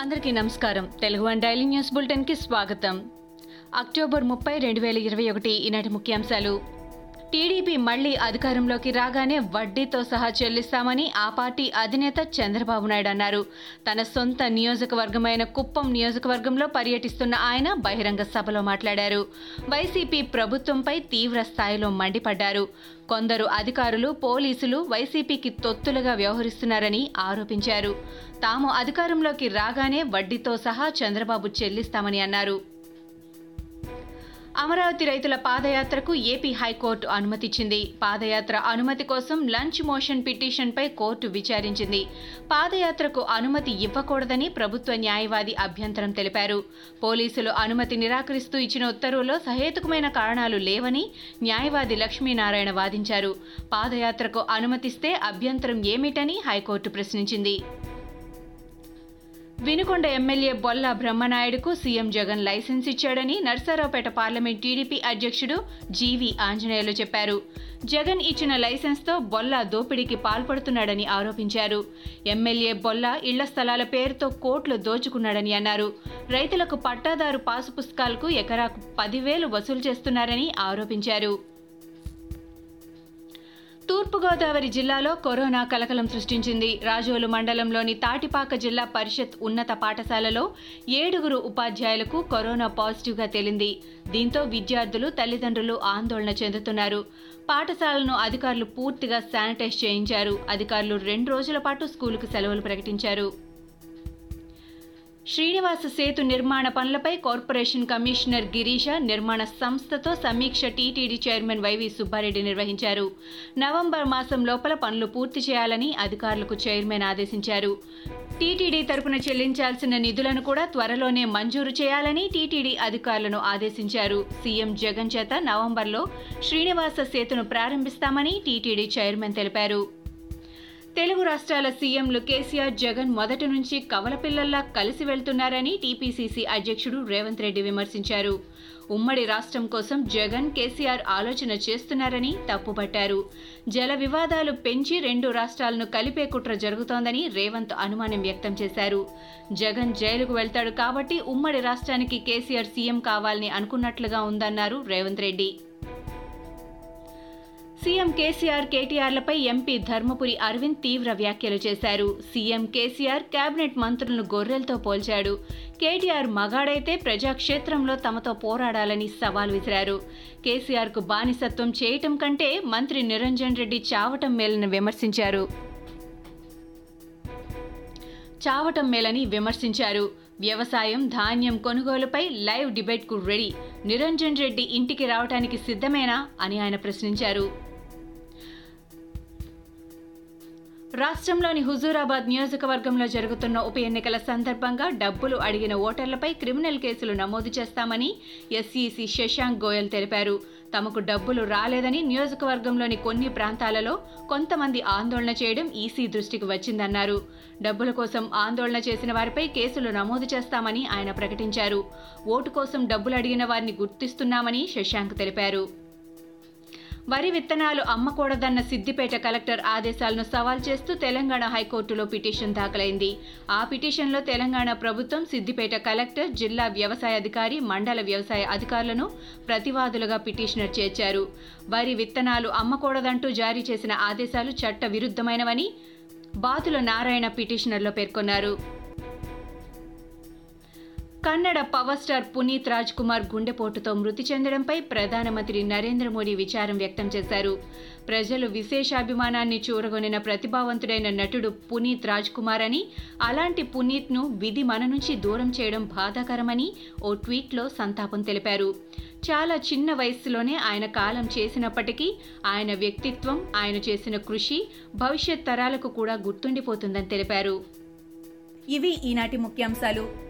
అందరికీ నమస్కారం. Telugu one daily news బులెటిన్కి స్వాగతం. అక్టోబర్ ముప్పై రెండు వేల ఇరవై ఒకటి ఈనాటి ముఖ్యాంశాలు. టీడీపీ మళ్ళీ అధికారంలోకి రాగానే వడ్డీతో సహా చెల్లిస్తామని ఆ పార్టీ అధినేత చంద్రబాబు నాయుడు అన్నారు. తన సొంత నియోజకవర్గమైన కుప్పం నియోజకవర్గంలో పర్యటిస్తున్న ఆయన బహిరంగ సభలో మాట్లాడారు. వైసీపీ ప్రభుత్వంపై తీవ్ర స్థాయిలో మండిపడ్డారు. కొందరు అధికారులు పోలీసులు వైసీపీకి తొత్తులుగా వ్యవహరిస్తున్నారని ఆరోపించారు. తాము అధికారంలోకి రాగానే వడ్డీతో సహా చంద్రబాబు చెల్లిస్తామని అన్నారు. అమరావతి రైతుల పాదయాత్రకు ఏపీ హైకోర్టు అనుమతిచ్చింది. పాదయాత్ర అనుమతి కోసం లంచ్ మోషన్ పిటిషన్పై కోర్టు విచారించింది. పాదయాత్రకు అనుమతి ఇవ్వకూడదని ప్రభుత్వ న్యాయవాది అభ్యంతరం తెలిపారు. పోలీసులు అనుమతి నిరాకరిస్తూ ఇచ్చిన ఉత్తర్వులో సహేతుకమైన కారణాలు లేవని న్యాయవాది లక్ష్మీనారాయణ వాదించారు. పాదయాత్రకు అనుమతిస్తే అభ్యంతరం ఏమిటని హైకోర్టు ప్రశ్నించింది. వినుకొండ ఎమ్మెల్యే బొల్ల బ్రహ్మనాయుడుకు సీఎం జగన్ లైసెన్స్ ఇచ్చాడని నర్సారావుపేట పార్లమెంట్ టీడీపీ అధ్యక్షుడు జీవి ఆంజనేయులు చెప్పారు. జగన్ ఇచ్చిన లైసెన్స్తో బొల్ల దోపిడీకి పాల్పడుతున్నాడని ఆరోపించారు. ఎమ్మెల్యే బొల్ల ఇళ్ళ స్థలాల పేరుతో కోట్లు దోచుకున్నాడని అన్నారు. రైతులకు పట్టాదారు పాసు పుస్తకాలకు ఎకరాకు పదివేలు వసూలు చేస్తున్నారని ఆరోపించారు. తూర్పుగోదావరి జిల్లాలో కరోనా కలకలం సృష్టించింది. రాజోలు మండలంలోని తాటిపాక జిల్లా పరిషత్ ఉన్నత పాఠశాలలో ఏడుగురు ఉపాధ్యాయులకు కరోనా పాజిటివ్గా తేలింది. దీంతో విద్యార్థులు తల్లిదండ్రులు ఆందోళన చెందుతున్నారు. పాఠశాలను అధికారులు పూర్తిగా శానిటైజ్ చేయించారు. అధికారులు రెండు రోజుల పాటు స్కూలుకు సెలవులు ప్రకటించారు. శ్రీనివాస సేతు నిర్మాణ పనులపై కార్పొరేషన్ కమిషనర్ గిరీష నిర్మాణ సంస్థతో సమీక్ష టీటీడీ చైర్మన్ వైవి సుబ్బారెడ్డి నిర్వహించారు. నవంబర్ మాసం లోపల పనులు పూర్తి చేయాలని అధికారులకు చైర్మన్ ఆదేశించారు. టీటీడీ తరపున చెల్లించాల్సిన నిధులను కూడా త్వరలోనే మంజూరు చేయాలని టీటీడీ అధికారులను ఆదేశించారు. సీఎం జగన్ చేత నవంబర్లో శ్రీనివాస సేతును ప్రారంభిస్తామని టీటీడీ చైర్మన్ తెలిపారు. తెలుగు రాష్ట్రాల సీఎంలు కేసీఆర్ జగన్ మొదటి నుంచి కవల పిల్లల్లా కలిసి వెళ్తున్నారని టీపీసీసీ అధ్యక్షుడు రేవంత్ రెడ్డి విమర్శించారు. ఉమ్మడి రాష్ట్రం కోసం జగన్ కేసీఆర్ ఆలోచన చేస్తున్నారని తప్పుపట్టారు. జల వివాదాలు పెంచి రెండు రాష్ట్రాలను కలిపే కుట్ర జరుగుతోందని రేవంత్ అనుమానం వ్యక్తం చేశారు. జగన్ జైలుకు వెళ్తాడు కాబట్టి ఉమ్మడి రాష్ట్రానికి కేసీఆర్ సీఎం కావాలని అనుకున్నట్లుగా ఉందన్నారు రేవంత్ రెడ్డి. సీఎం కేసీఆర్ కేటీఆర్లపై ఎంపీ ధర్మపురి అరవింద్ తీవ్ర వ్యాఖ్యలు చేశారు. సీఎం కేసీఆర్ కేబినెట్ మంత్రులను గొర్రెలతో పోల్చాడు. కేటీఆర్ మగాడైతే ప్రజాక్షేత్రంలో తమతో పోరాడాలని సవాల్ విసిరారు. కేసీఆర్కు బానిసత్వం చేయటం కంటే మంత్రి నిరంజన్ రెడ్డి చావటం మేలని విమర్శించారు. చావటం మేలని విమర్శించారు. వ్యవసాయం ధాన్యం కొనుగోలుపై లైవ్ డిబేట్కు రెడీ. నిరంజన్ రెడ్డి ఇంటికి రావడానికి సిద్ధమేనా అని ఆయన ప్రశ్నించారు. రాష్ట్రంలోని హుజూరాబాద్ నియోజకవర్గంలో జరుగుతున్న ఉప ఎన్నికల సందర్భంగా డబ్బులు అడిగిన ఓటర్లపై క్రిమినల్ కేసులు నమోదు చేస్తామని ఎస్ఈసి శశాంక్ గోయల్ తెలిపారు. తమకు డబ్బులు రాలేదని నియోజకవర్గంలోని కొన్ని ప్రాంతాలలో కొంతమంది ఆందోళన చేయడం ఈసీ దృష్టికి వచ్చిందన్నారు. డబ్బుల కోసం ఆందోళన చేసిన వారిపై కేసులు నమోదు చేస్తామని ఆయన ప్రకటించారు. ఓటు కోసం డబ్బులు అడిగిన వారిని గుర్తిస్తున్నామని శశాంక్ తెలిపారు. వరి విత్తనాలు అమ్మకూడదన్న సిద్దిపేట కలెక్టర్ ఆదేశాలను సవాల్ చేస్తూ తెలంగాణ హైకోర్టులో పిటిషన్ దాఖలైంది. ఆ పిటిషన్లో తెలంగాణ ప్రభుత్వం సిద్దిపేట కలెక్టర్ జిల్లా వ్యవసాయ అధికారి మండల వ్యవసాయ అధికారులను ప్రతివాదులుగా పిటిషనర్ చేర్చారు. వరి విత్తనాలు అమ్మకూడదంటూ జారీ చేసిన ఆదేశాలు చట్ట విరుద్ధమైనవని బాతుల నారాయణ పిటిషనర్లో పేర్కొన్నారు. కన్నడ పవర్ స్టార్ పునీత్ రాజ్ కుమార్ గుండెపోటుతో మృతి చెందడంపై ప్రధానమంత్రి నరేంద్ర మోడీ విచారం వ్యక్తం చేశారు. ప్రజలు విశేషాభిమానాన్ని చూరగొనిన ప్రతిభావంతుడైన నటుడు పునీత్ రాజ్ కుమార్ అని అలాంటి పునీత్ను విధి మన నుంచి దూరం చేయడం బాధాకరమని ఓ ట్వీట్లో సంతాపం తెలిపారు. చాలా చిన్న వయస్సులోనే ఆయన కాలం చేసినప్పటికీ ఆయన వ్యక్తిత్వం ఆయన చేసిన కృషి భవిష్యత్ తరాలకు కూడా గుర్తుండిపోతుందని తెలిపారు. ఇవి ఈనాటి ముఖ్యాంశాలు.